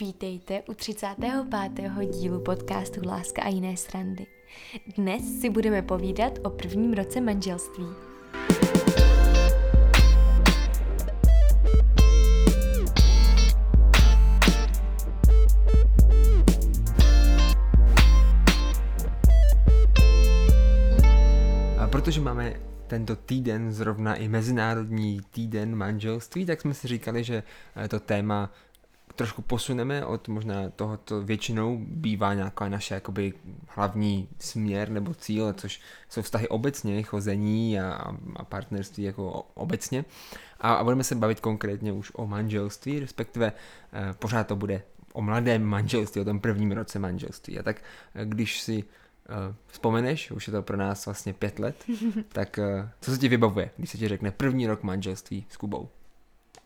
Vítejte u 35. dílu podcastu Láska a jiné srandy. Dnes si budeme povídat o prvním roce manželství. A protože máme tento týden zrovna i Mezinárodní týden manželství, tak jsme si říkali, že eh, to téma trošku posuneme od možná tohoto většinou bývá nějaká naše jakoby hlavní směr nebo cíl, což jsou vztahy obecně, chození a, a partnerství jako obecně. A, a budeme se bavit konkrétně už o manželství, respektive eh, pořád to bude o mladém manželství, o tom prvním roce manželství. A tak eh, když si uh, vzpomeneš, už je to pro nás vlastně pět let, tak uh, co se ti vybavuje, když se ti řekne první rok manželství s Kubou?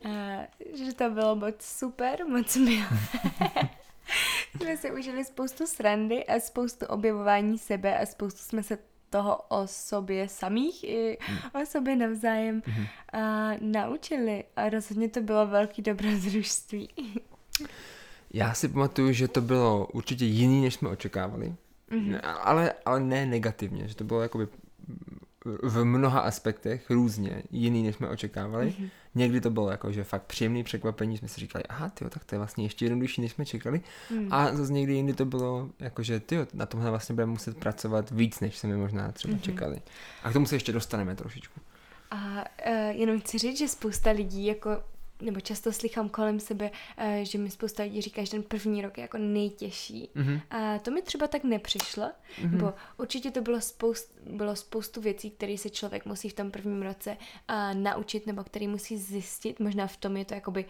Uh, že to bylo moc super, moc milé. jsme si užili spoustu srandy a spoustu objevování sebe a spoustu jsme se toho o sobě samých i hmm. o sobě navzájem hmm. a naučili a rozhodně to bylo velký dobrodružství. Já si pamatuju, že to bylo určitě jiný, než jsme očekávali, mm-hmm. ale, ale ne negativně, že to bylo jakoby v mnoha aspektech různě jiný, než jsme očekávali. Mm-hmm. Někdy to bylo jako, že fakt příjemný překvapení, jsme si říkali, aha, tyjo, tak to je vlastně ještě jednodušší, než jsme čekali. Mm. A zase někdy jindy to bylo, jako, že tyjo, na tomhle vlastně budeme muset pracovat víc, než jsme možná třeba mm-hmm. čekali. A k tomu se ještě dostaneme trošičku. A uh, jenom chci říct, že spousta lidí jako nebo často slychám kolem sebe, uh, že mi spousta lidí říká, že ten první rok je jako nejtěžší. Mm-hmm. A to mi třeba tak nepřišlo, mm-hmm. nebo určitě to bylo, spoust, bylo spoustu věcí, které se člověk musí v tom prvním roce uh, naučit, nebo který musí zjistit. Možná v tom je to jakoby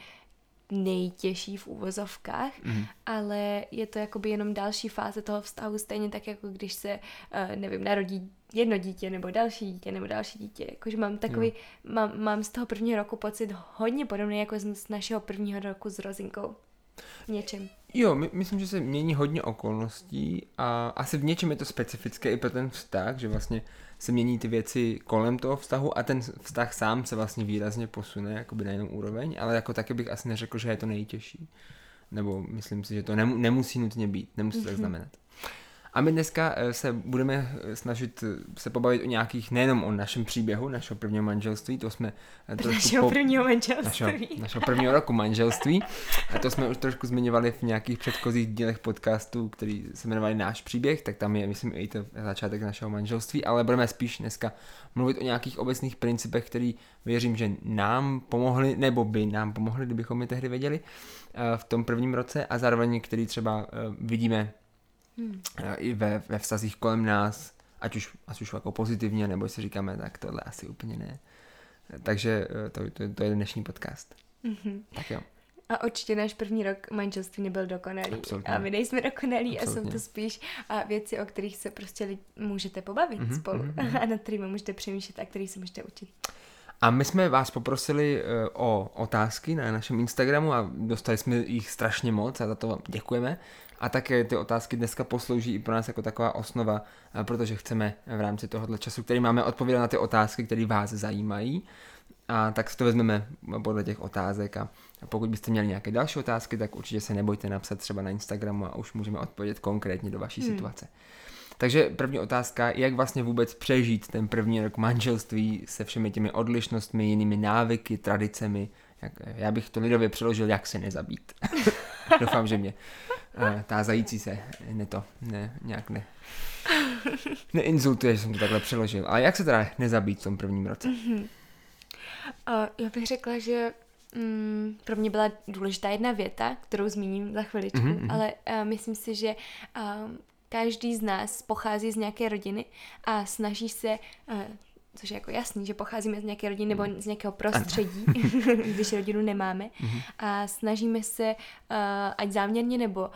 nejtěžší v úvozovkách, mm. ale je to jakoby jenom další fáze toho vztahu, stejně tak jako když se, uh, nevím, narodí jedno dítě nebo další dítě nebo další dítě. Jakože mám takový, mám, mám z toho prvního roku pocit hodně podobný jako z našeho prvního roku s Rozinkou. Něčem. Jo, my, myslím, že se mění hodně okolností a asi v něčem je to specifické i pro ten vztah, že vlastně se mění ty věci kolem toho vztahu a ten vztah sám se vlastně výrazně posune jakoby na jinou úroveň, ale jako taky bych asi neřekl, že je to nejtěžší. Nebo myslím si, že to nemusí nutně být, nemusí to mm-hmm. tak znamenat. A my dneska eh, se budeme eh, snažit eh, se pobavit o nějakých, nejenom o našem příběhu, našeho prvního manželství, to jsme Našeho po, prvního manželství. Našeho, našeho prvního roku manželství. A to jsme už trošku zmiňovali v nějakých předchozích dílech podcastu, který se jmenovali Náš příběh, tak tam je, myslím, i to začátek našeho manželství, ale budeme spíš dneska mluvit o nějakých obecných principech, který věřím, že nám pomohli, nebo by nám pomohli, kdybychom je tehdy věděli v tom prvním roce a zároveň, který třeba vidíme hmm. i ve, ve vztazích kolem nás, ať už, ať už jako pozitivně, nebo si říkáme, tak tohle asi úplně ne. Takže eh, to, to, to je dnešní podcast. Mm-hmm. Tak jo. A určitě náš první rok manželství nebyl dokonalý. Absolutně. A my nejsme dokonalí Absolutně. a jsou to spíš a věci, o kterých se prostě můžete pobavit mm-hmm, spolu mm-hmm. a nad kterými můžete přemýšlet a který se můžete učit. A my jsme vás poprosili uh, o otázky na našem Instagramu a dostali jsme jich strašně moc a za to vám děkujeme. A také ty otázky dneska poslouží i pro nás jako taková osnova, protože chceme v rámci tohohle času, který máme, odpovědět na ty otázky, které vás zajímají. A tak si to vezmeme podle těch otázek a pokud byste měli nějaké další otázky, tak určitě se nebojte napsat třeba na Instagramu a už můžeme odpovědět konkrétně do vaší hmm. situace. Takže první otázka, jak vlastně vůbec přežít ten první rok manželství se všemi těmi odlišnostmi, jinými návyky, tradicemi. Jak, já bych to lidově přeložil, jak se nezabít. Doufám, že mě uh, tázající se ne to, ne, nějak ne, neinzultuje, že jsem to takhle přeložil. Ale jak se teda nezabít v tom prvním roce? Mm-hmm. Uh, já bych řekla, že mm, pro mě byla důležitá jedna věta, kterou zmíním za chviličku, mm-hmm. ale uh, myslím si, že uh, každý z nás pochází z nějaké rodiny a snaží se uh, což je jako jasný, že pocházíme z nějaké rodiny nebo z nějakého prostředí, když rodinu nemáme mm-hmm. a snažíme se, uh, ať záměrně nebo uh,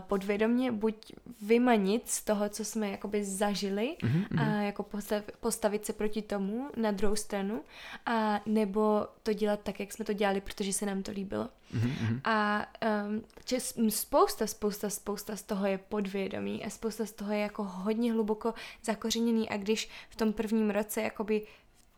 podvědomně, buď vymanit z toho, co jsme jakoby zažili mm-hmm. a jako postav, postavit se proti tomu na druhou stranu a nebo to dělat tak, jak jsme to dělali, protože se nám to líbilo. Mm-hmm. A um, spousta, spousta, spousta z toho je podvědomí a spousta z toho je jako hodně hluboko zakořeněný a když v tom prvním roce jakoby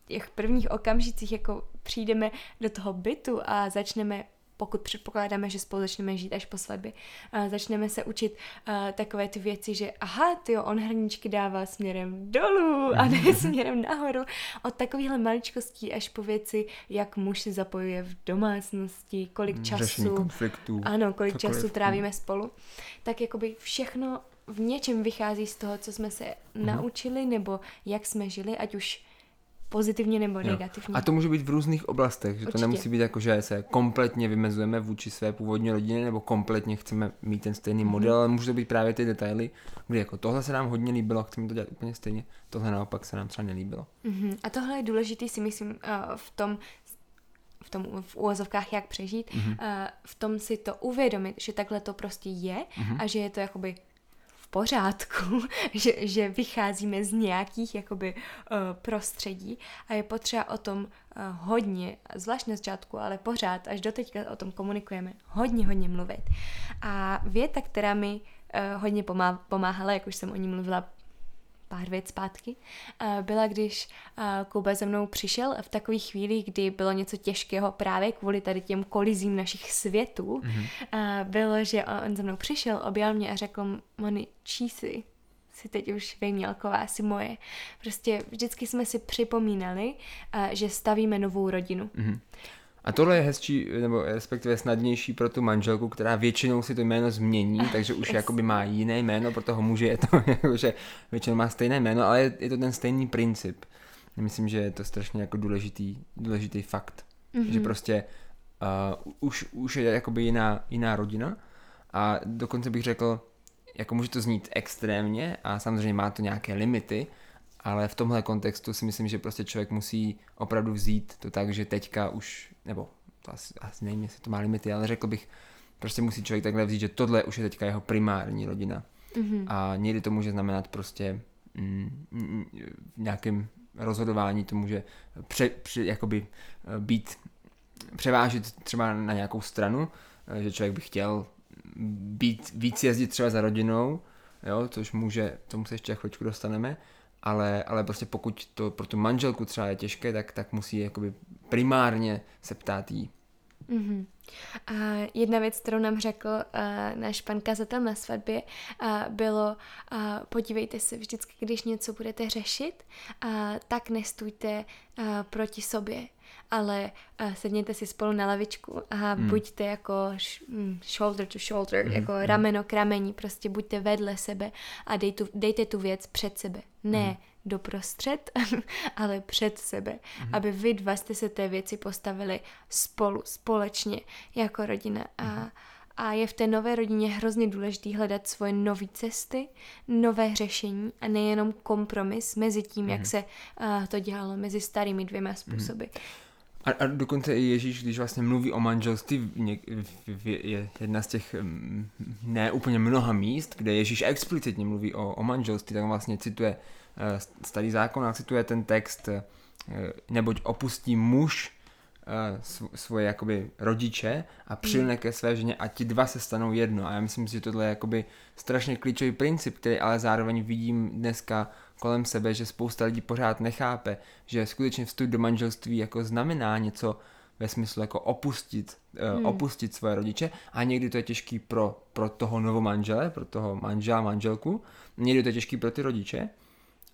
v těch prvních okamžicích jako přijdeme do toho bytu a začneme pokud předpokládáme, že spolu začneme žít až po svatbě, uh, začneme se učit uh, takové ty věci, že aha, ty on hrničky dává směrem dolů a ne směrem nahoru. Od takovýchhle maličkostí až po věci, jak muž se zapojuje v domácnosti, kolik času... Řešení konfliktů. Ano, kolik cokoliv. času trávíme spolu. Tak jakoby všechno v něčem vychází z toho, co jsme se mm-hmm. naučili, nebo jak jsme žili, ať už pozitivně nebo negativně. A to může být v různých oblastech, že to Určitě. nemusí být jako, že se kompletně vymezujeme vůči své původní rodině, nebo kompletně chceme mít ten stejný Mhm. model, ale může to být právě ty detaily, kdy jako tohle se nám hodně líbilo, chceme to dělat úplně stejně, tohle naopak se nám třeba nelíbilo. Mm-hmm. A tohle je důležitý si myslím uh, v tom, v tom v úvozovkách, jak přežít, Mhm. mm-hmm. v tom si to uvědomit, že takhle to prostě je Mhm. mm-hmm. a že je to jakoby v pořádku, že, že vycházíme z nějakých jakoby uh, prostředí a je potřeba o tom uh, hodně, zvlášť na začátku, ale pořád, až do teďka o tom komunikujeme, hodně, hodně mluvit. A věta, která mi uh, hodně pomá- pomáhala, jak už jsem o ní mluvila pár věc zpátky, uh, byla, když uh, Kuba za mnou přišel v takových chvílích, kdy bylo něco těžkého právě kvůli tady těm kolizím našich světů, mm-hmm. bylo, že on za mnou přišel, objal mě a řekl, Moni, čí jsi? si teď už Vejmělková, si moje. Prostě vždycky jsme si připomínali, že stavíme novou rodinu. Mhm. A tohle je hezčí, nebo respektive snadnější pro tu manželku, která většinou si to jméno změní, takže už jakoby má jiné jméno, pro toho muže je to, že většinou má stejné jméno, ale je, je to ten stejný princip. Myslím, že je to strašně jako důležitý, důležitý fakt, mm-hmm. že prostě uh, už, už je jakoby jiná, jiná rodina a dokonce bych řekl, jako může to znít extrémně a samozřejmě má to nějaké limity, ale v tomhle kontextu si myslím, že prostě člověk musí opravdu vzít to tak, že teďka už, nebo to asi, asi nevím, jestli to má limity, ale řekl bych, prostě musí člověk takhle vzít, že tohle už je teďka jeho primární rodina. Mm-hmm. A někdy to může znamenat prostě mm, mm, v nějakém rozhodování to může pře, pře, jakoby eh, být, převážit třeba na nějakou stranu, eh, že člověk by chtěl být, víc jezdit třeba za rodinou, jo, což může, tomu se ještě chvíličku dostaneme, ale, ale prostě pokud to pro tu manželku třeba je těžké, tak, tak musí jakoby primárně se ptát jí. Mm-hmm. A jedna věc, kterou nám řekl uh, náš pan kazatel na svatbě, uh, bylo, uh, podívejte se, vždycky, když něco budete řešit, uh, tak nestůjte uh, proti sobě, ale uh, sedněte si spolu na lavičku a mm. buďte jako sh- mm, shoulder to shoulder, mm. jako rameno k rameni, prostě buďte vedle sebe a dej tu, dejte tu věc před sebe. Ne mm doprostřed, ale před sebe, mm-hmm. aby vy dva jste se té věci postavili spolu, společně, jako rodina. A, a je v té nové rodině hrozně důležité hledat svoje nové cesty, nové řešení a nejenom kompromis mezi tím, mm-hmm. jak se uh, to dělalo mezi starými dvěma způsoby. Mm-hmm. A, a dokonce i Ježíš, když vlastně mluví o manželství, je jedna z těch mm, ne úplně mnoha míst, kde Ježíš explicitně mluví o, o manželství, tak on vlastně cituje starý zákon a cituje ten text, neboť opustí muž svoje jakoby rodiče a přilne ke své ženě a ti dva se stanou jedno. A já myslím si, že tohle je jakoby strašně klíčový princip, který ale zároveň vidím dneska kolem sebe, že spousta lidí pořád nechápe, že skutečně vstup do manželství jako znamená něco ve smyslu jako opustit, hmm. opustit svoje rodiče a někdy to je těžký pro, pro toho novomanžele, pro toho manžela, manželku, někdy to je těžký pro ty rodiče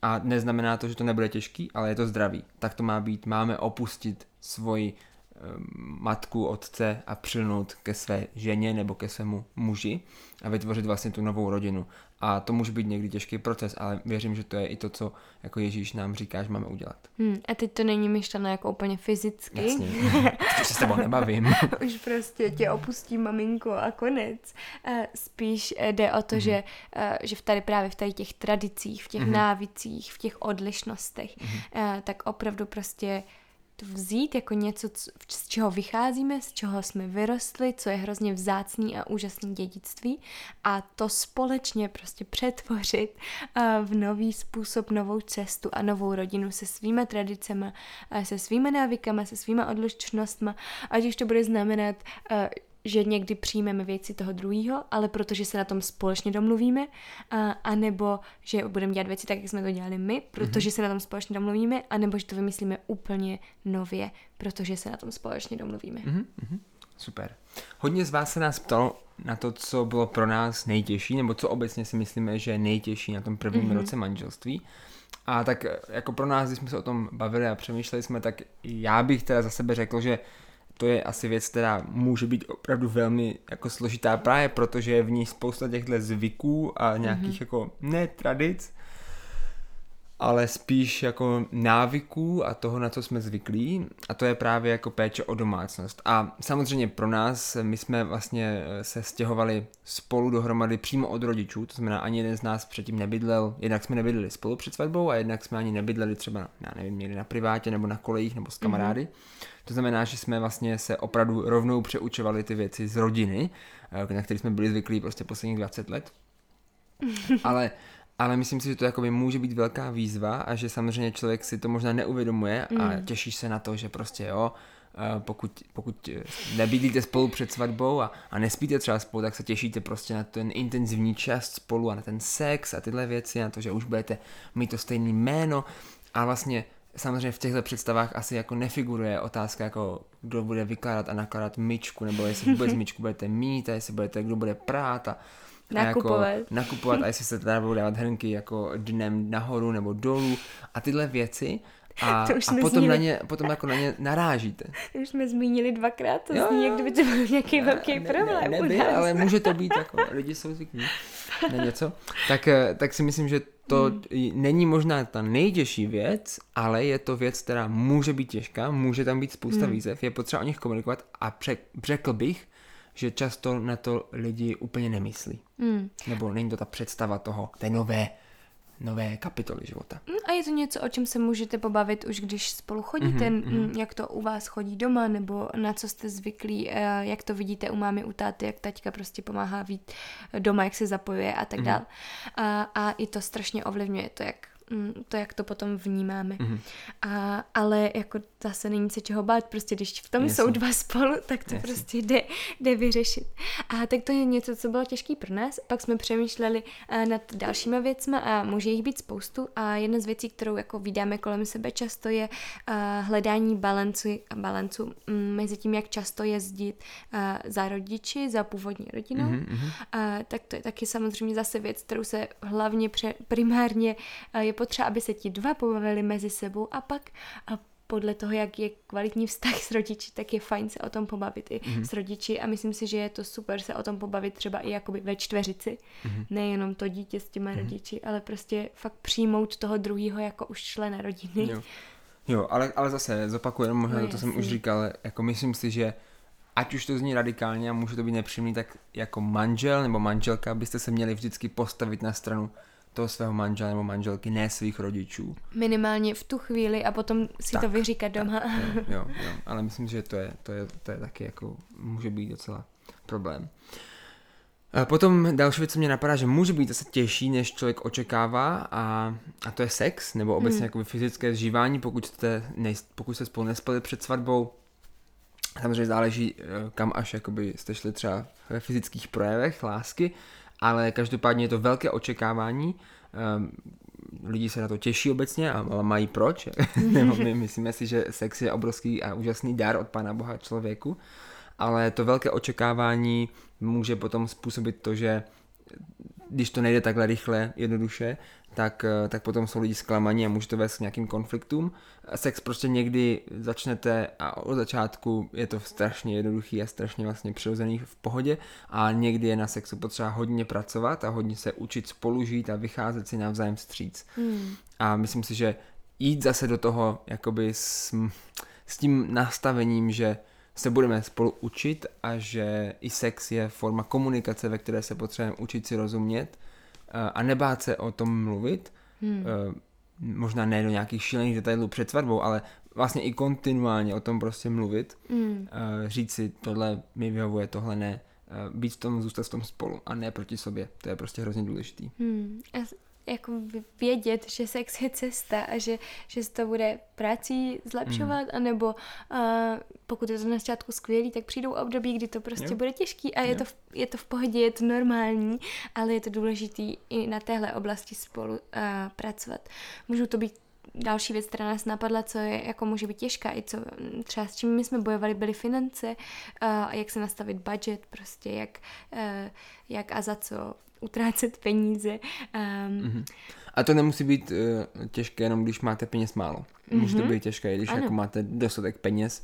a neznamená to, že to nebude těžký, ale je to zdravý. Tak to má být. Máme opustit svoji um, matku, otce a přilnout ke své ženě nebo ke svému muži a vytvořit vlastně tu novou rodinu. A to může být někdy těžký proces, ale věřím, že to je i to, co jako Ježíš nám říká, že máme udělat. Hmm, a teď to není myšleno jako úplně fyzicky. Jasně, už se s tebou nebavím. už prostě tě opustí maminko a konec. Spíš jde o to, mm-hmm. že, že v tady právě v tady těch tradicích, v těch mm-hmm. návicích, v těch odlišnostech, mm-hmm. tak opravdu prostě to vzít jako něco, z čeho vycházíme, z čeho jsme vyrostli, co je hrozně vzácný a úžasný dědictví a to společně prostě přetvořit v nový způsob, novou cestu a novou rodinu se svýma tradicema, se svýma návykama, se svýma odlišnostma, ať už to bude znamenat že někdy přijmeme věci toho druhého, ale protože se na tom společně domluvíme, a, a nebo že budeme dělat věci tak, jak jsme to dělali my, protože mm-hmm. se na tom společně domluvíme, a nebo že to vymyslíme úplně nově, protože se na tom společně domluvíme. Mm-hmm. super. Hodně z vás se nás ptalo na to, co bylo pro nás nejtěžší, nebo co obecně si myslíme, že je nejtěžší na tom prvním mm-hmm. roce manželství. A tak jako pro nás, když jsme se o tom bavili a přemýšleli jsme, tak já bych teda za sebe řekl, že to je asi věc, která může být opravdu velmi jako složitá právě protože je v ní spousta těchto zvyků a nějakých mm-hmm. jako ne tradic, ale spíš jako návyků a toho, na co jsme zvyklí a to je právě jako péče o domácnost. A samozřejmě pro nás, my jsme vlastně eh, se stěhovali spolu dohromady přímo od rodičů, to znamená ani jeden z nás předtím nebydlel, jednak jsme nebydleli spolu před svatbou a jednak jsme ani nebydleli třeba, já nevím, někde na privátě nebo na kolejích nebo s kamarády. Mm-hmm. To znamená, že jsme vlastně se opravdu rovnou přeučovali ty věci z rodiny, eh, na které jsme byli zvyklí prostě posledních 20 let. Ale ale myslím si, že to jakoby může být velká výzva a že samozřejmě člověk si to možná neuvědomuje a mm. těšíš se na to, že prostě jo, eh, pokud, pokud nebydlíte spolu před svatbou a, a nespíte třeba spolu, tak se těšíte prostě na ten intenzivní čas spolu a na ten sex a tyhle věci, na to, že už budete mít to stejné jméno a vlastně samozřejmě v těchto představách asi jako nefiguruje otázka jako kdo bude vykládat a nakládat myčku, nebo jestli vůbec myčku budete mít a jestli budete, kdo bude prát a nakupovat. Jako nakupovat a jestli se teda budou dávat hrnky jako dnem nahoru nebo dolů a tyhle věci. A, to už a potom, zmínili. na ně, potom jako na ně narážíte. To už jsme zmínili dvakrát, to jo, zní, jak kdyby to byl nějaký ne, velký ne, problém. Ne, nebyl, ale může to být, jako lidi jsou zvyklí na něco. Tak, eh, tak si myslím, že to hmm. není možná ta nejtěžší věc, ale je to věc, která může být těžká, může tam být spousta hmm. výzev, je potřeba o nich komunikovat a řekl bych, že často na to lidi úplně nemyslí. Mm. Nebo není to ta představa toho, té nové, nové kapitoly života. Mm, a je to něco, o čem se můžete pobavit už když spolu chodíte, mm-hmm, mm, jak to u vás chodí doma, nebo na co jste zvyklí, eh, jak to vidíte u mámy, u táty, jak taťka prostě pomáhá vít doma, jak se zapojuje a tak mm-hmm. A, a i to strašně ovlivňuje to, jak Mm, to, jak to potom vnímáme. Mm-hmm. A, ale jako zase není se čeho bát, prostě když v tom Jasně. jsou dva spolu, tak to Jasně. prostě jde, jde vyřešit. A tak to je něco, co bylo těžké pro nás. Pak jsme přemýšleli uh, nad dalšíma věcmi a může jich být spoustu a jedna z věcí, kterou jako vydáme kolem sebe často je uh, hledání balancu, balancu um, mezi tím, jak často jezdit uh, za rodiči, za původní rodinou. Mm-hmm. Uh, tak to je taky samozřejmě zase věc, kterou se hlavně pře- primárně uh, je potřeba, aby se ti dva pobavili mezi sebou a pak a podle toho, jak je kvalitní vztah s rodiči, tak je fajn se o tom pobavit i mm-hmm. s rodiči a myslím si, že je to super se o tom pobavit třeba i jakoby ve čtveřici. Mm-hmm. Nejenom to dítě s těma mm-hmm. rodiči, ale prostě fakt přijmout toho druhého jako už člena rodiny. Jo, jo ale, ale zase zopakuju možná no, to, co jsem už říkal, jako myslím si, že ať už to zní radikálně a může to být nepříjemný, tak jako manžel nebo manželka byste se měli vždycky postavit na stranu toho svého manžela nebo manželky, ne svých rodičů. Minimálně v tu chvíli a potom si tak, to vyříkat doma. Tak, jo, jo, jo, ale myslím, že to je, to je, to je taky jako, může být docela problém. A potom další věc, co mě napadá, že může být zase těžší, než člověk očekává a, a to je sex, nebo obecně hmm. jako fyzické zžívání, pokud jste, nej, pokud jste spolu nespali před svatbou. Samozřejmě záleží, eh, kam až jakoby jste šli třeba ve fyzických projevech lásky, ale každopádně je to velké očekávání, um, lidi se na to těší obecně, ale mají proč. My myslíme si, že sex je obrovský a úžasný dar od Pána Boha člověku, ale to velké očekávání může potom způsobit to, že když to nejde takhle rychle, jednoduše, tak, eh, tak potom jsou lidi zklamaní a může to vést k nějakým konfliktům. Sex prostě někdy začnete a od začátku je to strašně jednoduchý a strašně vlastně přirozený v pohodě a někdy je na sexu potřeba hodně pracovat a hodně se učit spolužít a vycházet si navzájem stříc. Hmm. A myslím si, že jít zase do toho jakoby s, s tím nastavením, že se budeme spolu učit a že i sex je forma komunikace, ve které se potřebujeme učit si rozumět a nebát se o tom mluvit, hmm. možná ne do nějakých šílených detailů před svatbou, ale vlastně i kontinuálně o tom prostě mluvit, hmm. říct si tohle mi vyhovuje, tohle ne, být v tom, zůstat v tom spolu a ne proti sobě. To je prostě hrozně důležitý. Hmm jako vědět, že sex je cesta a že, že se to bude prací zlepšovat, mm. anebo uh, pokud je to na začátku skvělý, tak přijdou období, kdy to prostě jo. bude těžký a je to, v, je to v pohodě, je to normální, ale je to důležitý i na téhle oblasti spolu uh, pracovat. Můžou to být další věc, která nás napadla, co je, jako může být těžká, i co třeba s čím my jsme bojovali, byly finance, uh, jak se nastavit budget, prostě jak, uh, jak a za co utrácet peníze. Um, mm-hmm. A to nemusí být uh, těžké jenom, když máte peněz málo. Mm-hmm. Může to mhm. být těžké, když jako máte dostatek peněz,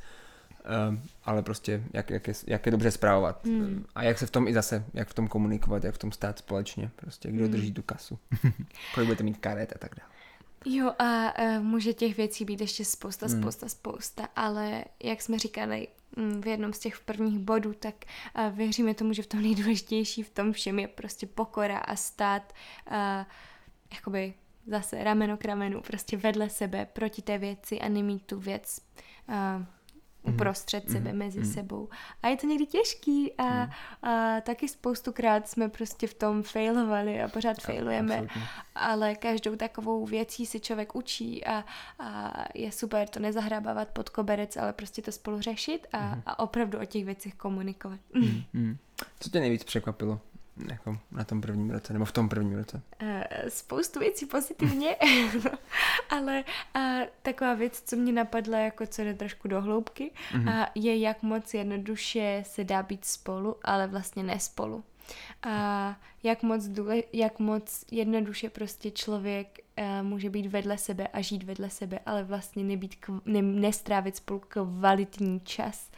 uh, ale prostě jak, jak, je, jak je dobře zprávovat. Mm. A jak se v tom i zase, jak v tom komunikovat, jak v tom stát společně, prostě kdo mm. drží tu kasu. Kolik budete mít karet a tak dále. Jo a uh, může těch věcí být ještě spousta, mm. spousta, spousta, ale jak jsme říkali mm, v jednom z těch prvních bodů, tak uh, věříme tomu, že v tom nejdůležitější v tom všem je prostě pokora a stát uh, jakoby zase rameno k ramenu, prostě vedle sebe, proti té věci a nemít tu věc uh, uprostřed mm. sebe, mezi mm. sebou. A je to někdy těžký a, mm. a taky spoustukrát jsme prostě v tom failovali a pořád failujeme, Absolutně. ale každou takovou věcí se člověk učí a, a je super to nezahrabávat pod koberec, ale prostě to spolu řešit a, mm. a opravdu o těch věcech komunikovat. Mm. Mm. Co tě nejvíc překvapilo? Jako na tom prvním roce, nebo v tom prvním roce? Uh, spoustu věcí pozitivně, ale uh, taková věc, co mě napadla, jako co jde trošku do hloubky, uh, je, jak moc jednoduše se dá být spolu, ale vlastně ne spolu. A jak moc, důle, jak moc jednoduše prostě člověk uh, může být vedle sebe a žít vedle sebe, ale vlastně nebýt, kv, ne, nestrávit spolu kvalitní čas.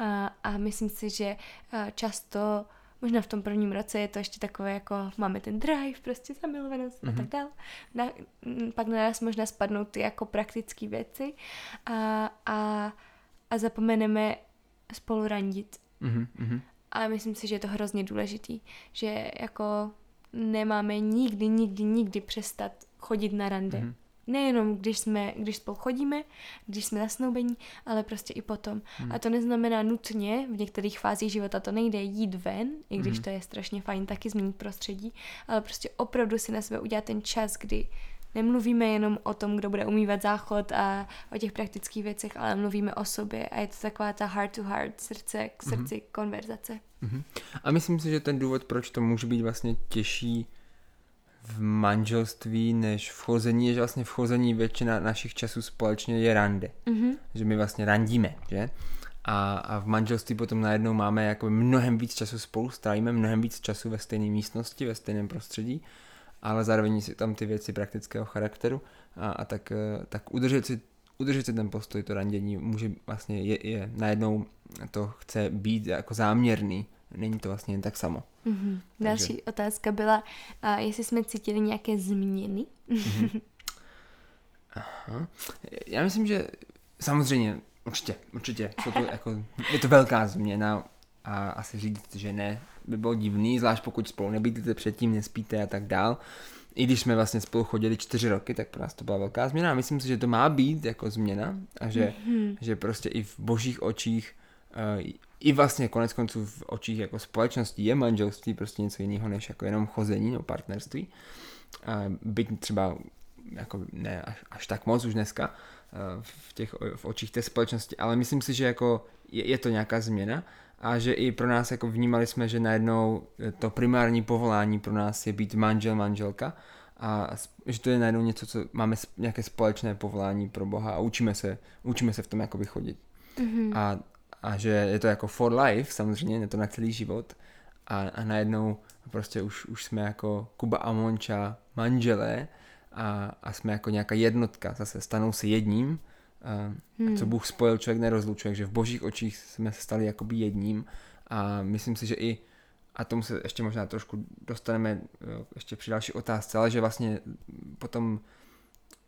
Uh, a myslím si, že uh, často možná v tom prvním roce je to ještě takové jako máme ten drive, prostě zamilovanost mm-hmm. a tak mhm. dále. Na, pak na nás možná spadnou ty jako praktické věci a, a, a zapomeneme spolu randit. Mm-hmm. A myslím si, že je to hrozně důležitý, že jako nemáme nikdy, nikdy, nikdy přestat chodit na rande. Mm-hmm. Nejenom když jsme, když spolu chodíme, když jsme nasnoubení, ale prostě i potom. Hmm. A to neznamená nutně, v některých fázích života to nejde jít ven, i když hmm. to je strašně fajn taky změnit prostředí, ale prostě opravdu si na sebe udělat ten čas, kdy nemluvíme jenom o tom, kdo bude umývat záchod a o těch praktických věcech, ale mluvíme o sobě a je to taková ta heart to heart, srdce k srdci hmm. konverzace. Hmm. A myslím si, že ten důvod, proč to může být vlastně těžší v manželství než v chození, že vlastně v chození většina našich časů společně je rande. Mm-hmm. Že my vlastně randíme, že? A, a v manželství potom najednou máme jako mnohem víc času spolu, strávíme mnohem víc času ve stejné místnosti, ve stejném prostředí, ale zároveň si tam ty věci praktického charakteru a, a tak, eh, tak udržet si udržet si ten postoj, to randění může vlastně je, je najednou to chce být jako záměrný není to vlastně jen tak samo. Mm-hmm. Další Takže... otázka byla, a jestli jsme cítili nějaké změny. Mm-hmm. Aha. Já myslím, že samozřejmě, určitě, určitě, jsou to jako, je to velká změna a asi říct, že ne, by bylo divný, zvlášť pokud spolu nebydlíte předtím, nespíte a tak dál. I když jsme vlastně spolu chodili čtyři roky, tak pro nás to byla velká změna a myslím si, že to má být jako změna a že, mm-hmm. že prostě i v božích očích uh, i vlastně konec konců v očích jako společnosti je manželství prostě něco jiného než jako jenom chození nebo partnerství. Byť třeba jako ne až, až tak moc už dneska v těch v očích té společnosti, ale myslím si, že jako je, je to nějaká změna a že i pro nás jako vnímali jsme, že najednou to primární povolání pro nás je být manžel, manželka a že to je najednou něco, co máme nějaké společné povolání pro Boha a učíme se, učíme se v tom jakoby chodit. Mm-hmm. A a že je to jako for life, samozřejmě, je to na celý život. A, a najednou prostě už, už jsme jako Kuba a Monča manželé a, a jsme jako nějaká jednotka, zase stanou se jedním, a, hmm. co Bůh spojil, člověk nerozlučuje, že v božích očích jsme se stali jakoby jedním. A myslím si, že i a tomu se ještě možná trošku dostaneme ještě při další otázce, ale že vlastně potom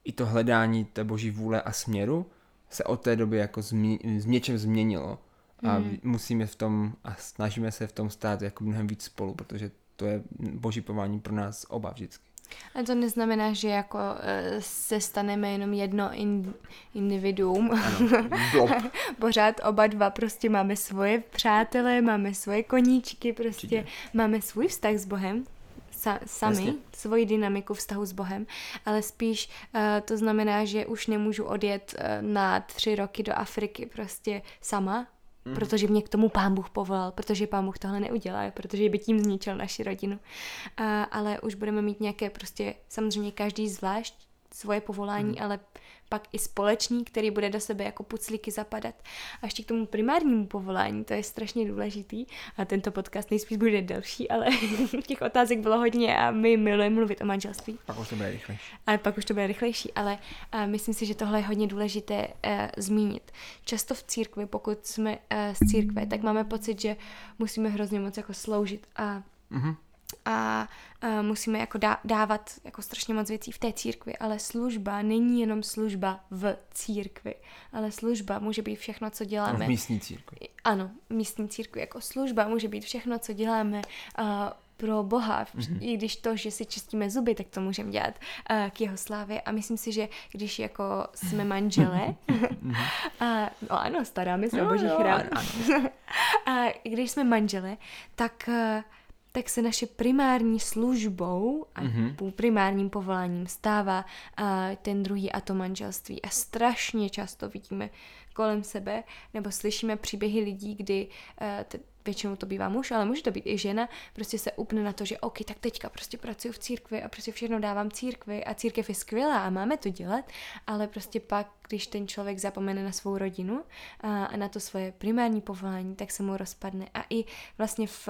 i to hledání té boží vůle a směru se od té doby jako změ, z něčem změnilo a mm. musíme v tom a snažíme se v tom stát jako mnohem víc spolu, protože to je boží pování pro nás oba vždycky. A to neznamená, že jako uh, se staneme jenom jedno in, individuum. Ano, Pořád oba dva prostě máme svoje přátelé, máme svoje koníčky, prostě Určitě. máme svůj vztah s Bohem, sa, sami, Jasně. svoji dynamiku vztahu s Bohem, ale spíš uh, to znamená, že už nemůžu odjet uh, na tři roky do Afriky prostě sama, mm. protože mě k tomu pán Bůh povolal, protože pán Bůh tohle neudělá, protože by tím zničil naši rodinu. Uh, ale už budeme mít nějaké prostě, samozřejmě každý zvlášť svoje povolání, hmm. ale pak i společný, který bude do sebe jako puclíky zapadat. A ještě k tomu primárnímu povolání, to je strašně důležitý a tento podcast nejspíš bude delší, ale těch otázek bylo hodně a my milujeme mluvit o manželství. Pak už to bude rychlejší. Ale pak už to bude rychlejší, ale a myslím si, že tohle je hodně důležité uh, zmínit. Často v církvi, pokud jsme uh, z církve, tak máme pocit, že musíme hrozně moc jako sloužit a mm-hmm a, a musíme jako dá, dávat jako strašně moc věcí v té církvi, ale služba není jenom služba v církvi, ale služba může být všechno, co děláme. v místní církvi. Ano, místní církvi jako služba může být všechno, co děláme uh, pro Boha, mm-hmm. i když to, že si čistíme zuby, tak to můžeme dělat uh, k jeho slávě a myslím si, že když jako jsme manželé, a, no ano, staráme se o boží chrám, a když jsme manželé, tak uh, tak se naše primární službou a mm-hmm. primárním povoláním stává a ten druhý a to manželství. A strašně často vidíme kolem sebe nebo slyšíme příběhy lidí, kdy uh, t- většinou to bývá muž, ale může to být i žena, prostě se upne na to, že OK, tak teďka prostě pracuji v církvi a prostě všechno dávám církvi a církev je skvělá a máme to dělat, ale prostě pak, když ten člověk zapomene na svou rodinu a, a na to svoje primární povolání, tak se mu rozpadne. A i vlastně v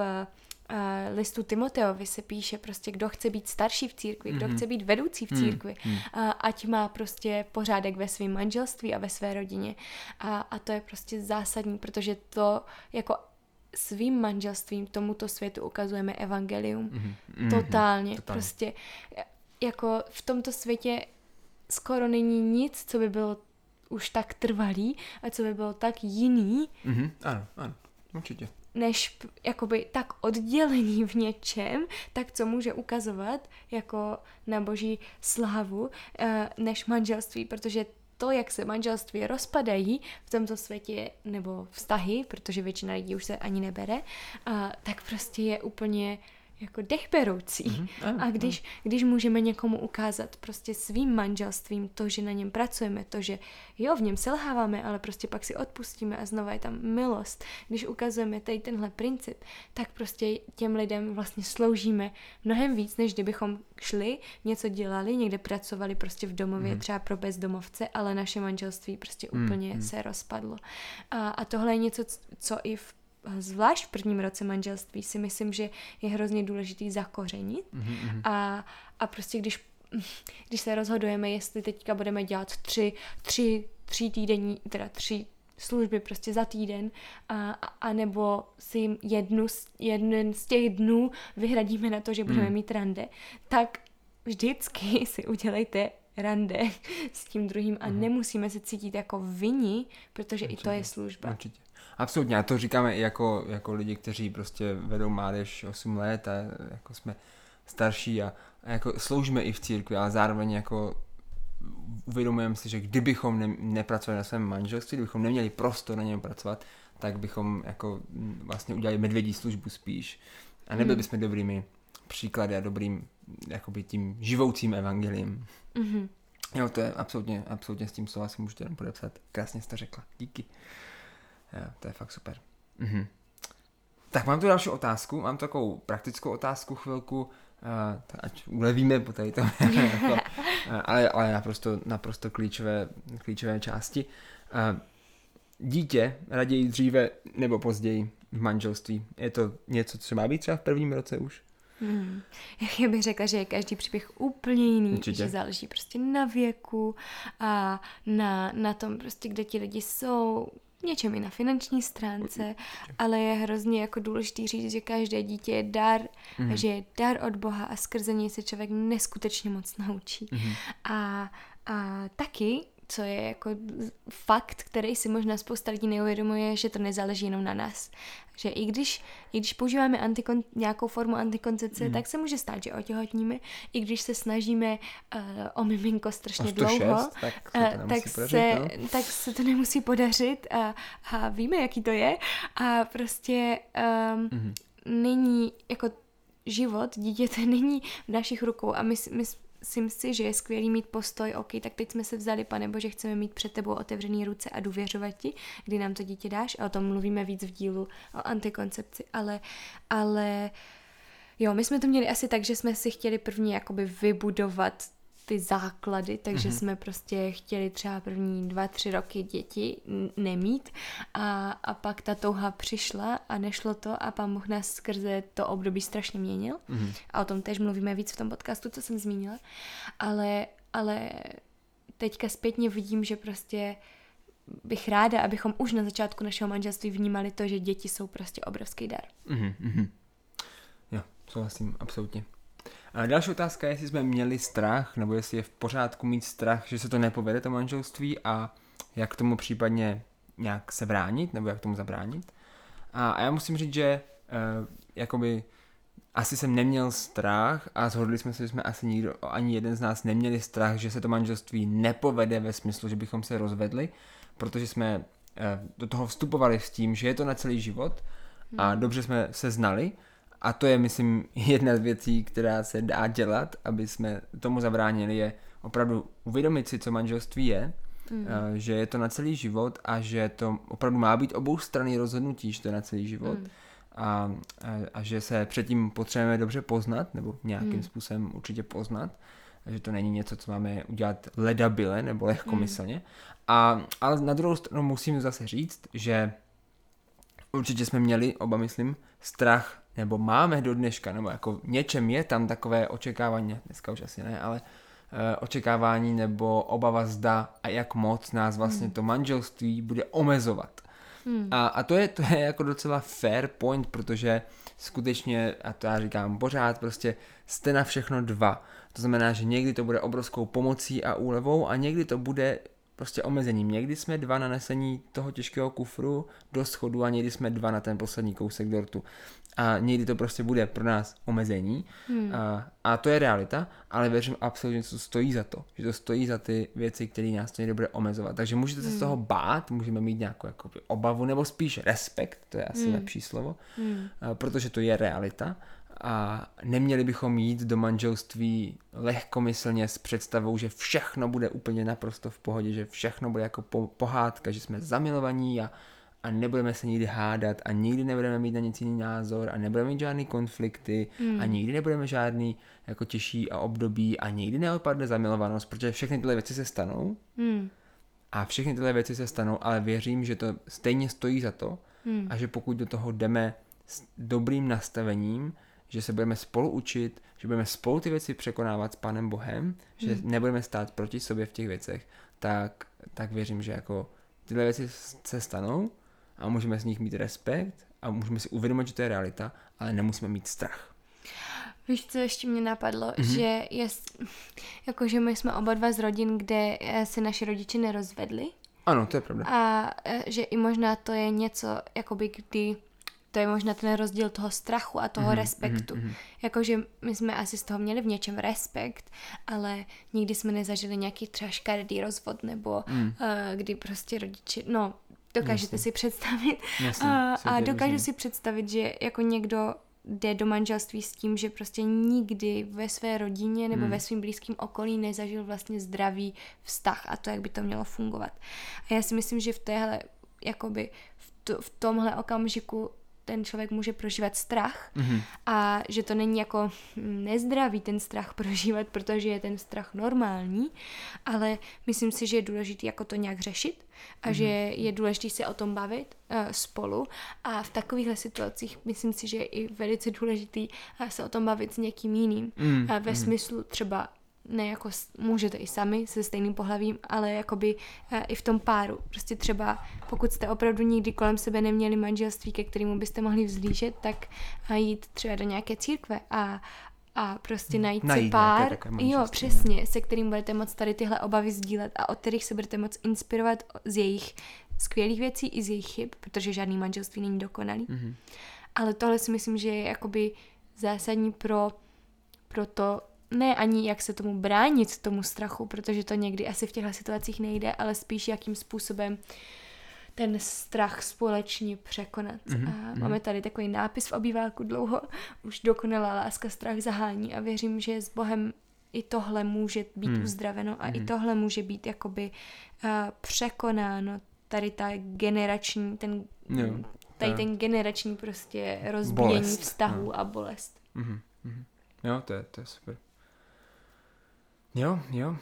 listu Timoteovi se píše prostě, kdo chce být starší v církvi, kdo mm-hmm. chce být vedoucí v církvi, mm-hmm. uh, ať má prostě pořádek ve svém manželství a ve své rodině. A, a to je prostě zásadní, protože to jako svým manželstvím tomuto světu ukazujeme evangelium. Mm-hmm. Totálně. Totálně. Prostě jako v tomto světě skoro není nic, co by bylo už tak trvalý a co by bylo tak jiný. Mm-hmm. Ano, ano, určitě než jakoby tak oddělení v něčem, tak co může ukazovat jako na boží slávu, eh, než manželství, protože to, jak se manželství rozpadají v tomto světě, nebo vztahy, protože většina lidí už se ani nebere, a, tak prostě je úplně jako dechberoucí. Mm-hmm. A když, když můžeme někomu ukázat prostě svým manželstvím to, že na něm pracujeme, to, že jo, v něm selháváme, ale prostě pak si odpustíme a znova je tam milost. Když ukazujeme tady tenhle princip, tak prostě těm lidem vlastně sloužíme mnohem víc, než kdybychom šli, něco dělali, někde pracovali prostě v domově, mm. třeba pro bezdomovce, ale naše manželství prostě mm, úplně mm. se rozpadlo. A, a tohle je něco, co i v zvlášť v prvním roce manželství si myslím, že je hrozně důležitý zakořenit mm-hmm. a, a prostě když, když se rozhodujeme, jestli teďka budeme dělat tři, tři, tři týdenní, teda tři služby prostě za týden a, a nebo si jednu, jeden z těch dnů vyhradíme na to, že budeme mm. mít rande, tak vždycky si udělejte rande s tím druhým a mm. nemusíme se cítit jako vini, protože Určitě. i to je služba. Určitě. Absolutně, a to říkáme i jako, jako lidi, kteří prostě vedou mládež 8 let a jako jsme starší a, a jako sloužíme i v církvi, ale zároveň jako uvědomujeme si, že kdybychom ne, nepracovali na svém manželství, kdybychom neměli prostor na něm pracovat, tak bychom jako vlastně udělali medvědí službu spíš. A nebyli mm. bychom dobrými příklady a dobrým jakoby tím živoucím evangeliem. Mm-hmm. Jo, to je absolutně, absolutně s tím souhlasím, můžete jenom podepsat. Krásně jste řekla. Díky. Jo, to je fakt super. Mhm. Tak mám tu další otázku, mám takovou praktickou otázku chvilku, uh, ať ulevíme po tady to, jako, uh, ale, ale naprosto, naprosto klíčové, klíčové části. Uh, dítě raději dříve nebo později v manželství. Je to něco, co má být třeba v prvním roce už? Hmm. Já bych řekla, že je každý příběh úplně jiný, Určitě. že záleží prostě na věku a na, na tom prostě, kde ti lidi jsou, něčem i na finanční stránce, ale je hrozně jako důležitý říct, že každé dítě je dar, mm. že je dar od Boha a skrze něj se člověk neskutečně moc naučí. Mm. A, a taky co je jako fakt, který si možná spousta lidí neuvědomuje, že to nezáleží jenom na nás. Že i když, i když používáme antikon, nějakou formu antikoncepce, mm. tak se může stát, že otěhotníme. I když se snažíme uh, o miminko strašně 106, dlouho, tak, se uh, tak, podařit, se, no? tak se to nemusí podařit a, a víme, jaký to je. A prostě um, mm. není jako život dítěte není v našich rukou a my, my myslím si, že je skvělý mít postoj, OK, tak teď jsme se vzali, pane Bože, chceme mít před tebou otevřený ruce a důvěřovat ti, kdy nám to dítě dáš. A o tom mluvíme víc v dílu o antikoncepci, ale, ale jo, my jsme to měli asi tak, že jsme si chtěli první jakoby vybudovat ty základy, takže mm-hmm. jsme prostě chtěli třeba první dva, tři roky děti nemít a, a pak ta touha přišla a nešlo to a pán Bůh nás skrze to období strašně měnil mm-hmm. a o tom tež mluvíme víc v tom podcastu, co jsem zmínila, ale, ale teďka zpětně vidím, že prostě bych ráda, abychom už na začátku našeho manželství vnímali to, že děti jsou prostě obrovský dar. Mm-hmm. Jo, souhlasím, absolutně. A další otázka je, jestli jsme měli strach, nebo jestli je v pořádku mít strach, že se to nepovede, to manželství a jak tomu případně nějak se bránit, nebo jak tomu zabránit. A, a já musím říct, že uh, jakoby asi jsem neměl strach a shodli jsme se, že jsme asi nikdo, ani jeden z nás neměli strach, že se to manželství nepovede ve smyslu, že bychom se rozvedli, protože jsme uh, do toho vstupovali s tím, že je to na celý život a hmm. dobře jsme se znali a to je, myslím, jedna z věcí, která se dá dělat, aby jsme tomu zabránili, je opravdu uvědomit si, co manželství je, mm. že je to na celý život a že to opravdu má být obou strany rozhodnutí, že to je na celý život. Mm. A, a, a že se předtím potřebujeme dobře poznat, nebo nějakým mm. způsobem určitě poznat, že to není něco, co máme udělat ledabile nebo lehkomyslně. Mm. A, ale na druhou stranu musím zase říct, že určitě jsme měli, oba myslím, strach nebo máme do dneška, nebo jako v něčem je tam takové očekávání, dneska už asi ne, ale e, očekávání nebo obava zda a jak moc nás vlastně hmm. to manželství bude omezovat. Hmm. A, a to, je, to je jako docela fair point, protože skutečně, a to já říkám pořád, prostě jste na všechno dva. To znamená, že někdy to bude obrovskou pomocí a úlevou a někdy to bude prostě omezením. Někdy jsme dva na nesení toho těžkého kufru do schodu a někdy jsme dva na ten poslední kousek dortu. A někdy to prostě bude pro nás omezení. Hmm. A, a to je realita, ale věřím absolutně, že to stojí za to. Že to stojí za ty věci, které nás to někdy bude omezovat. Takže můžete se hmm. z toho bát, můžeme mít nějakou jako, obavu, nebo spíš respekt, to je asi hmm. lepší slovo, hmm. A, protože to je realita a neměli bychom jít do manželství lehkomyslně s představou, že všechno bude úplně naprosto v pohodě, že všechno bude jako po, pohádka, že jsme zamilovaní a, a nebudeme se nikdy hádat a nikdy nebudeme mít na nic jiný názor a nebudeme mít žádný konflikty mm. a nikdy nebudeme žádný jako těžší a období a nikdy neopadne zamilovanost, protože všechny tyhle věci se stanou mm. a všechny tyhle věci se stanou, ale věřím, že to stejně stojí za to mm. a že pokud do toho jdeme s dobrým nastavením, že se budeme spolu učit, že budeme spolu ty věci překonávat s Panem Bohem, že hmm. nebudeme stát proti sobě v těch věcech, tak, tak věřím, že jako tyhle věci se stanou a můžeme z nich mít respekt a můžeme si uvědomit, že to je realita, ale nemusíme mít strach. Víš, co ještě mě napadlo, mm-hmm. že je, jako, že my jsme oba dva z rodin, kde eh, se naši rodiče nerozvedli. Ano, to je pravda. A eh, že i možná to je něco, jakoby kdy to je možná ten rozdíl toho strachu a toho mm-hmm, respektu. Mm-hmm. Jakože my jsme asi z toho měli v něčem respekt, ale nikdy jsme nezažili nějaký třeba škaredý rozvod, nebo mm. uh, kdy prostě rodiče, no, dokážete Jasně. si představit. Jasně, uh, a dokážu si představit, že jako někdo jde do manželství s tím, že prostě nikdy ve své rodině nebo hmm. ve svém blízkém okolí nezažil vlastně zdravý vztah a to, jak by to mělo fungovat. A já si myslím, že v téhle, jakoby v, to, v tomhle okamžiku ten člověk může prožívat strach mm-hmm. a že to není jako nezdravý ten strach prožívat, protože je ten strach normální, ale myslím si, že je důležité jako to nějak řešit a mm-hmm. že je důležité se o tom bavit uh, spolu a v takovýchhle situacích myslím si, že je i velice důležité uh, se o tom bavit s někým jiným mm-hmm. uh, ve mm-hmm. smyslu třeba ne jako můžete i sami se stejným pohlavím, ale jakoby uh, i v tom páru. Prostě třeba pokud jste opravdu nikdy kolem sebe neměli manželství, ke kterému byste mohli vzlížet, tak uh, jít třeba do nějaké církve a, a prostě najít, najít si pár, jo, přesně, se kterým budete moc tady tyhle obavy sdílet a od kterých se budete moc inspirovat z jejich skvělých věcí i z jejich chyb, protože žádný manželství není dokonalý. Mm-hmm. Ale tohle si myslím, že je jakoby zásadní pro, pro to, ne ani jak se tomu bránit, tomu strachu, protože to někdy asi v těchto situacích nejde, ale spíš jakým způsobem ten strach společně překonat. Mm-hmm. A mhm. máme tady takový nápis v obýváku dlouho, už dokonalá láska strach zahání a věřím, že s Bohem i tohle může být mm. uzdraveno a mm. i mhm. tohle může být jakoby uh, překonáno tady ta generační, ten, jo, tady ten generační prostě rozbíjení vztahů no. a bolest. Mm-hmm. Jo, to je, to je super. Jo, jo.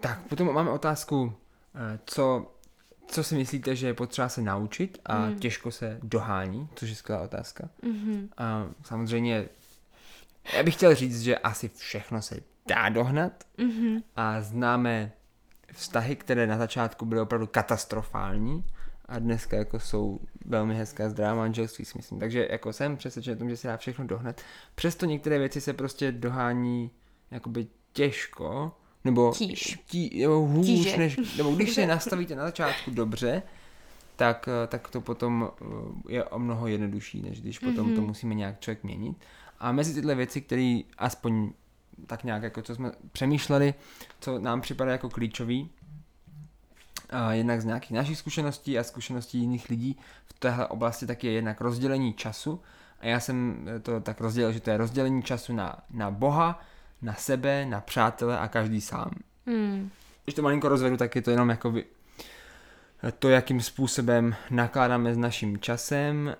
Tak, potom máme otázku, eh, co, co si myslíte, že je potřeba se naučit a mm. těžko se dohání, což je skvělá otázka. Mm-hmm. A samozřejmě, já bych chtěl říct, že asi všechno se dá dohnat Mm-hmm. a známe vztahy, které na začátku byly opravdu katastrofální a dneska jako jsou velmi hezká zdravá manželství, si myslím. Takže jako jsem přesvědčen o tom, že se dá všechno dohnat. Přesto některé věci se prostě dohání jakoby těžko, nebo Tíž. tí, nebo hůř, Tíže. než, nebo když si je nastavíte na začátku dobře, tak, eh, tak to potom eh, je o mnoho jednodušší, než když potom to Mhm. musíme nějak člověk měnit. A mezi tyhle věci, které aspoň tak nějak jako co jsme přemýšleli, co nám připadá jako klíčový, a jednak z nějakých našich zkušeností a zkušeností jiných lidí v téhle oblasti, tak je jednak rozdělení času. A já jsem to tak rozdělil, že to je rozdělení času na, na Boha, na sebe, na přátele a každý sám. Mm. Když to malinko rozvedu, tak je to jenom jakoby to, jakým způsobem nakládáme s naším časem, eh,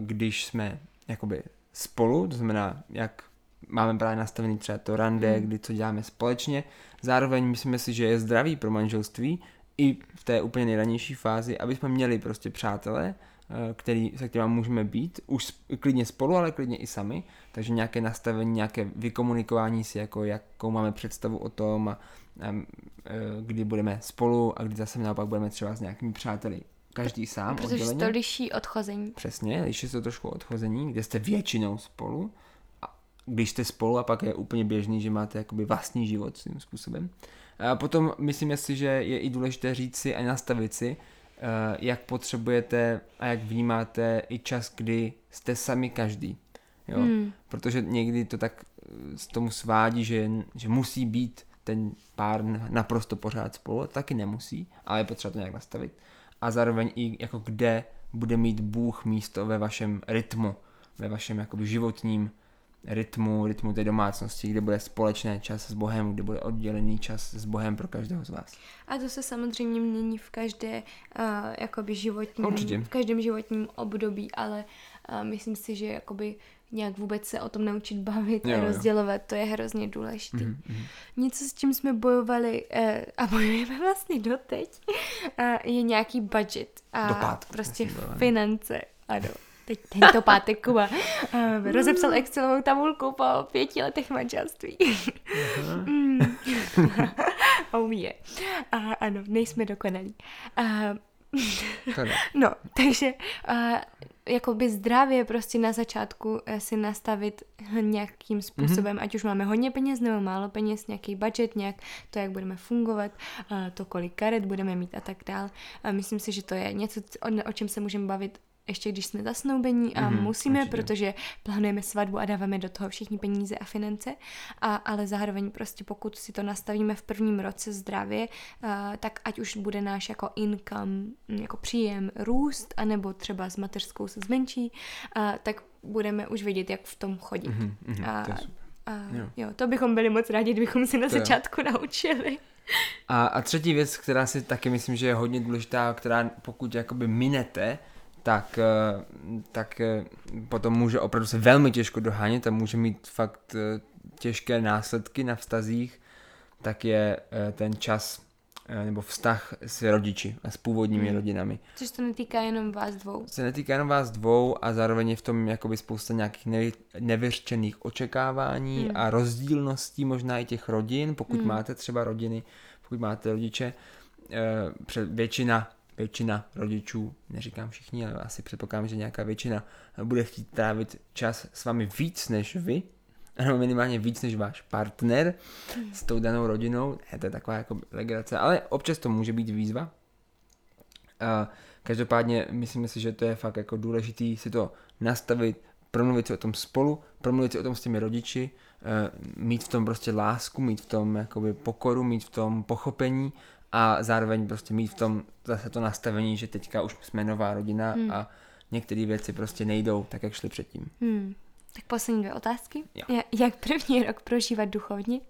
když jsme jakoby spolu, to znamená, jak máme právě nastavený třeba to rande, Mm. kdy co děláme společně. Zároveň myslíme si, že je zdravý pro manželství i v té úplně nejranější fázi, aby jsme měli prostě přátele, který, se kterými můžeme být, už klidně spolu, ale klidně i sami, takže nějaké nastavení, nějaké vykomunikování si, jako jakou máme představu o tom a, a eh, kdy budeme spolu a kdy zase naopak budeme třeba s nějakými přáteli. Každý sám Protože odděleně. to liší od chození. Přesně, liší se to trošku od chození, kde jste většinou spolu. A když jste spolu a pak je úplně běžný, že máte jakoby vlastní život svým způsobem. A potom myslím si, že je i důležité říct si a nastavit si, eh, jak potřebujete a jak vnímáte i čas, kdy jste sami každý. Jo? Mm. Protože někdy to tak eh, z tomu svádí, že, že musí být ten pár naprosto pořád spolu, taky nemusí, ale je potřeba to nějak nastavit. A zároveň i jako kde bude mít Bůh místo ve vašem rytmu, ve vašem jakoby životním rytmu, rytmu té domácnosti, kde bude společný čas s Bohem, kde bude oddělený čas s Bohem pro každého z vás. A to se samozřejmě mění v každé uh, jakoby životním, Určitě. v každém životním období, ale uh, myslím si, že jakoby nějak vůbec se o tom naučit bavit Jo, a jo. rozdělovat, to je hrozně důležité. Mhm, mhm. Něco, s čím jsme bojovali uh, a bojujeme vlastně doteď, uh, je nějaký budget a Do pátku prostě finance. Ano. Teď tento pátek Kuba uh, rozepsal Excelovou tabulku po pěti letech manželství. Mm. oh je. A ano, nejsme dokonalí. A, ne. no, takže a, jakoby zdravě prostě na začátku eh, si nastavit nějakým způsobem, ať už máme hodně peněz nebo málo peněz, nějaký budget, nějak to, jak budeme fungovat, a to, kolik karet budeme mít a tak dál. A myslím si, že to je něco, o, o čem se můžeme bavit ještě když jsme zasnoubení a Mhm, musíme, určitě. protože plánujeme svatbu a dáváme do toho všichni peníze a finance, a, ale zároveň prostě pokud si to nastavíme v prvním roce zdravě, a, tak ať už bude náš jako income, mm, jako příjem růst, anebo třeba s mateřskou se zmenší, a, tak budeme už vědět, jak v tom chodit. Mhm, mhm, A, to je super. a, Jo. jo, to bychom byli moc rádi, kdybychom si na To jo. začátku naučili. A, a třetí věc, která si taky myslím, že je hodně důležitá, která pokud jakoby minete, tak, eh, tak eh, potom může opravdu se velmi těžko dohánět a může mít fakt eh, těžké následky na vztazích, tak je ten čas nebo vztah s rodiči a s původními Hmm. rodinami. Což to netýká jenom vás dvou. Se netýká jenom vás dvou a zároveň je v tom jakoby spousta nějakých nevy, nevyřčených očekávání Hmm. a rozdílností možná i těch rodin, pokud Hmm. máte třeba rodiny, pokud máte rodiče, většina, většina rodičů, neříkám všichni, ale asi předpokládám, že nějaká většina bude chtít trávit čas s vámi víc než vy, nebo minimálně víc než váš partner s tou danou rodinou. Je to je taková jako legrace, ale občas to může být výzva. Každopádně myslím si, že to je fakt jako důležitý si to nastavit, promluvit si o tom spolu, promluvit si o tom s těmi rodiči, eh, mít v tom prostě lásku, mít v tom jakoby pokoru, mít v tom pochopení a zároveň prostě mít v tom zase to nastavení, že teďka už jsme nová rodina Hmm. a některé věci prostě nejdou tak, jak šly předtím. Hmm. Tak poslední dvě otázky. Jo. Ja- Jak první rok prožívat duchovně?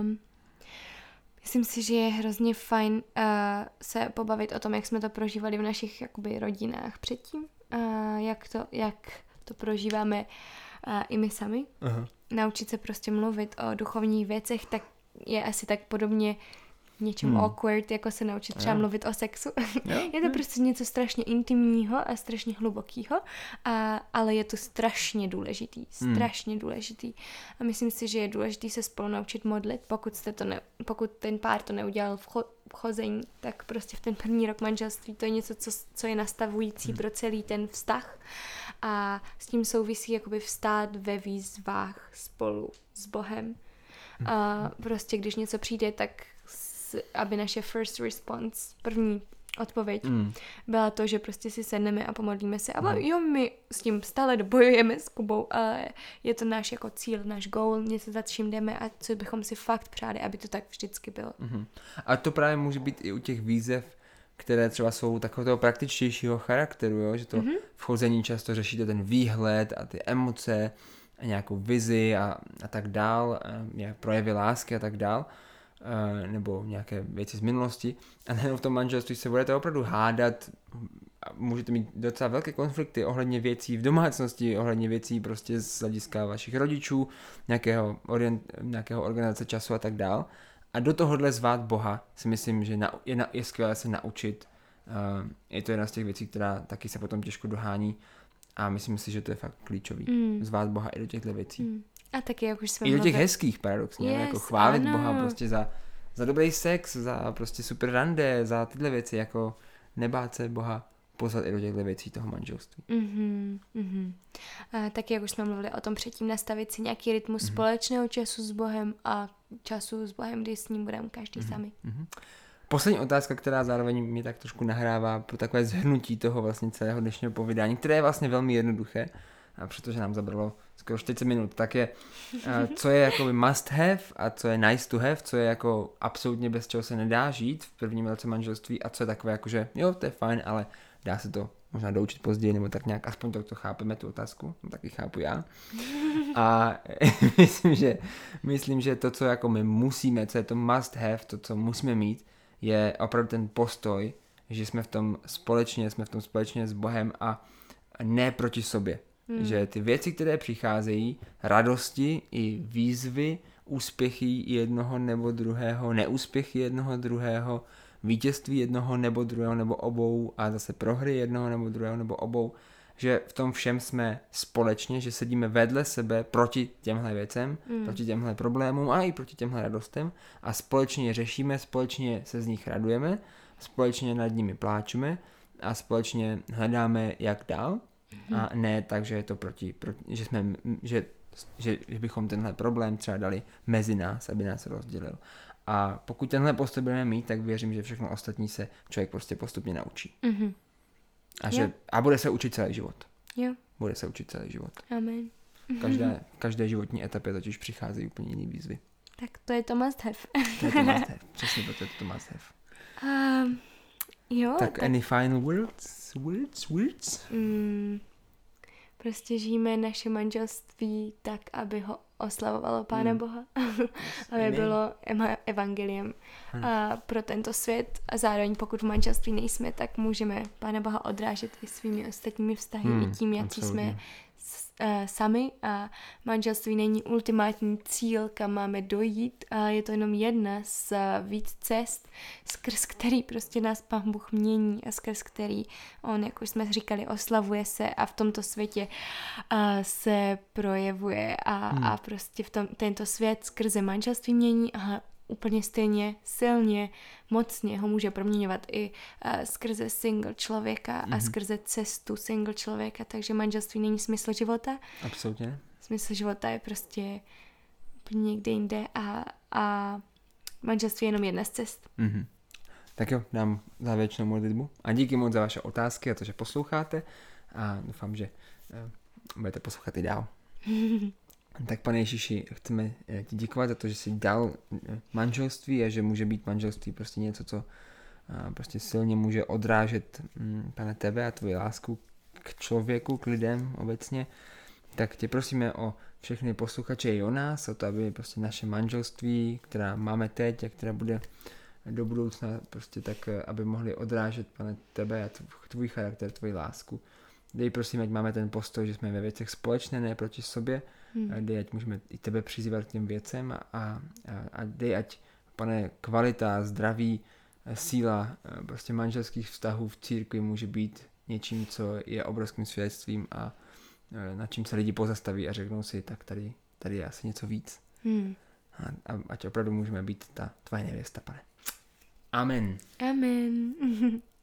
Um, myslím si, že je hrozně fajn uh, se pobavit o tom, jak jsme to prožívali v našich jakoby, rodinách předtím. Uh, jak, to, jak to prožíváme a i my sami. Aha. Naučit se prostě mluvit o duchovních věcech, tak je asi tak podobně něčem hmm. awkward, jako se naučit třeba Jo. mluvit o sexu. Jo, je to prostě něco strašně intimního a strašně hlubokého, a, ale je to strašně důležitý, Hmm. strašně důležitý. A myslím si, že je důležitý se spolu naučit modlit, pokud, jste to ne, pokud ten pár to neudělal v, cho, v chození, tak prostě v ten první rok manželství to je něco, co, co je nastavující Hmm. pro celý ten vztah a s tím souvisí jakoby vstát ve výzvách spolu s Bohem. A prostě když něco přijde, tak aby naše first response, první odpověď, Mm. byla to, že prostě si sedneme a pomodlíme se. A jo, my s tím stále bojujeme s Kubou, ale je to náš jako cíl, náš goal, něco za čím jdeme a co bychom si fakt přáli, aby to tak vždycky bylo. Mhm. A to právě může být i u těch výzev, které třeba jsou takového praktičtějšího charakteru, jo? že to Mhm. v chození často řešíte ten výhled a ty emoce a nějakou vizi a, a tak dál, a projevy lásky a tak dál, nebo nějaké věci z minulosti. A nejenom v tom manželství se budete opravdu hádat a můžete mít docela velké konflikty ohledně věcí v domácnosti, ohledně věcí prostě z hlediska vašich rodičů, nějakého, orient, nějakého organizace času a tak dál. A do tohohle zvát Boha si myslím, že na, je, na, je skvělé se naučit. Uh, je to jedna z těch věcí, která taky se potom těžko dohání a myslím si, že to je fakt klíčový. Mm. Zvát Boha i do těchto věcí. Mm. A taky, jak už jsme I do těch mluvili- hezkých paradoxně, yes, Yes, jako chválit ano. Boha prostě za, za dobrý sex, za prostě super rande, za tyhle věci, jako nebát se Boha pozvat i do těchto věcí toho manželství. Mhm, mhm. A taky, jak už jsme mluvili o tom předtím, nastavit si nějaký rytmus mm-hmm. společného času s Bohem a času s Bohem, kdy s ním budeme každý mm-hmm. sami. Mhm. Poslední otázka, která zároveň mi tak trošku nahrává pro takové zhrnutí toho vlastně celého dnešního povídání, které je vlastně velmi jednoduché, a protože nám zabralo skoro 40 minut, tak je, a co je jako must have a co je nice to have, co je jako absolutně bez čeho se nedá žít v prvním roce manželství a co je takové jako, že jo, to je fajn, ale dá se to možná doučit později, nebo tak nějak, aspoň to, to chápeme, tu otázku, no, taky chápu já. A myslím, že, myslím, že to, co jako my musíme, co je to must have, to, co musíme mít, je opravdu ten postoj, že jsme v tom společně, jsme v tom společně s Bohem a ne proti sobě. Hmm. Že ty věci, které přicházejí, radosti i výzvy, úspěchy jednoho nebo druhého, neúspěchy jednoho druhého, vítězství jednoho nebo druhého nebo obou a zase prohry jednoho nebo druhého nebo obou, že v tom všem jsme společně, že sedíme vedle sebe proti těmhle věcem, mm. proti těmhle problémům a i proti těmhle radostem a společně je řešíme, společně se z nich radujeme, společně nad nimi pláčeme a společně hledáme, jak dál a ne tak, že je to proti, proti že jsme, že, že, že bychom tenhle problém třeba dali mezi nás, aby nás rozdělil. A pokud tenhle postoj budeme mít, tak věřím, že všechno ostatní se člověk prostě postupně naučí. Mhm. A, že, Jo. a bude se učit celý život. Jo, Bude se učit celý život. amen. V každé, každé životní etapě totiž přicházejí úplně jiný výzvy. Tak to je to must have. To je to must have. Přesně proto je to must have. Um, jo, Tak, any final words? Words? Words? Mm, prostě žijeme naše manželství tak, aby ho oslavovalo Pána Mm. Boha, aby Amen. bylo evangeliem Ano. a pro tento svět a zároveň pokud v manželství nejsme, tak můžeme Pána Boha odrážet i svými ostatními vztahy, Hmm, i tím, jaký jsme absolutně. Uh, sami a manželství není ultimátní cíl, kam máme dojít a je to jenom jedna z uh, víc cest, skrz který prostě nás Pán Bůh mění a skrz který on, jak už jsme říkali, oslavuje se a v tomto světě uh, se projevuje a, Hmm. a prostě v tom, tento svět skrze manželství mění a úplně stejně silně, mocně ho může proměňovat i uh, skrze single člověka a Mhm. skrze cestu single člověka, takže manželství není smysl života. Absolutně. Smysl života je prostě úplně někde jinde a, a manželství je jenom jedna z cest. Mhm. Tak jo, dám závěrečnou modlitbu. A díky moc za vaše otázky a to, že posloucháte. A doufám, že eh, budete poslouchat i dál. Tak pane Ježíši, chceme eh, ti děkovat za to, že jsi dal eh, manželství a že může být manželství prostě něco, co eh, prostě silně může odrážet, mm, pane, tebe a tvoji lásku k člověku, k lidem obecně. Tak tě prosíme o všechny posluchače i o nás, o to, aby prostě naše manželství, která máme teď a která bude do budoucna prostě tak, aby mohli odrážet, pane, tebe a tv- tvůj charakter, tvoji lásku. dej prosím, ať máme ten postoj, že jsme ve věcech společné, ne proti sobě, hmm. dej, ať můžeme i tebe přizývat k těm věcem a, a, a dej, ať, pane, kvalita, zdraví, síla prostě manželských vztahů v církvi může být něčím, co je obrovským svědectvím a nad čím se lidi pozastaví a řeknou si, tak tady, tady je asi něco víc. Hmm. A, a ať opravdu můžeme být ta tvoje nevěsta, pane. Amen. Amen.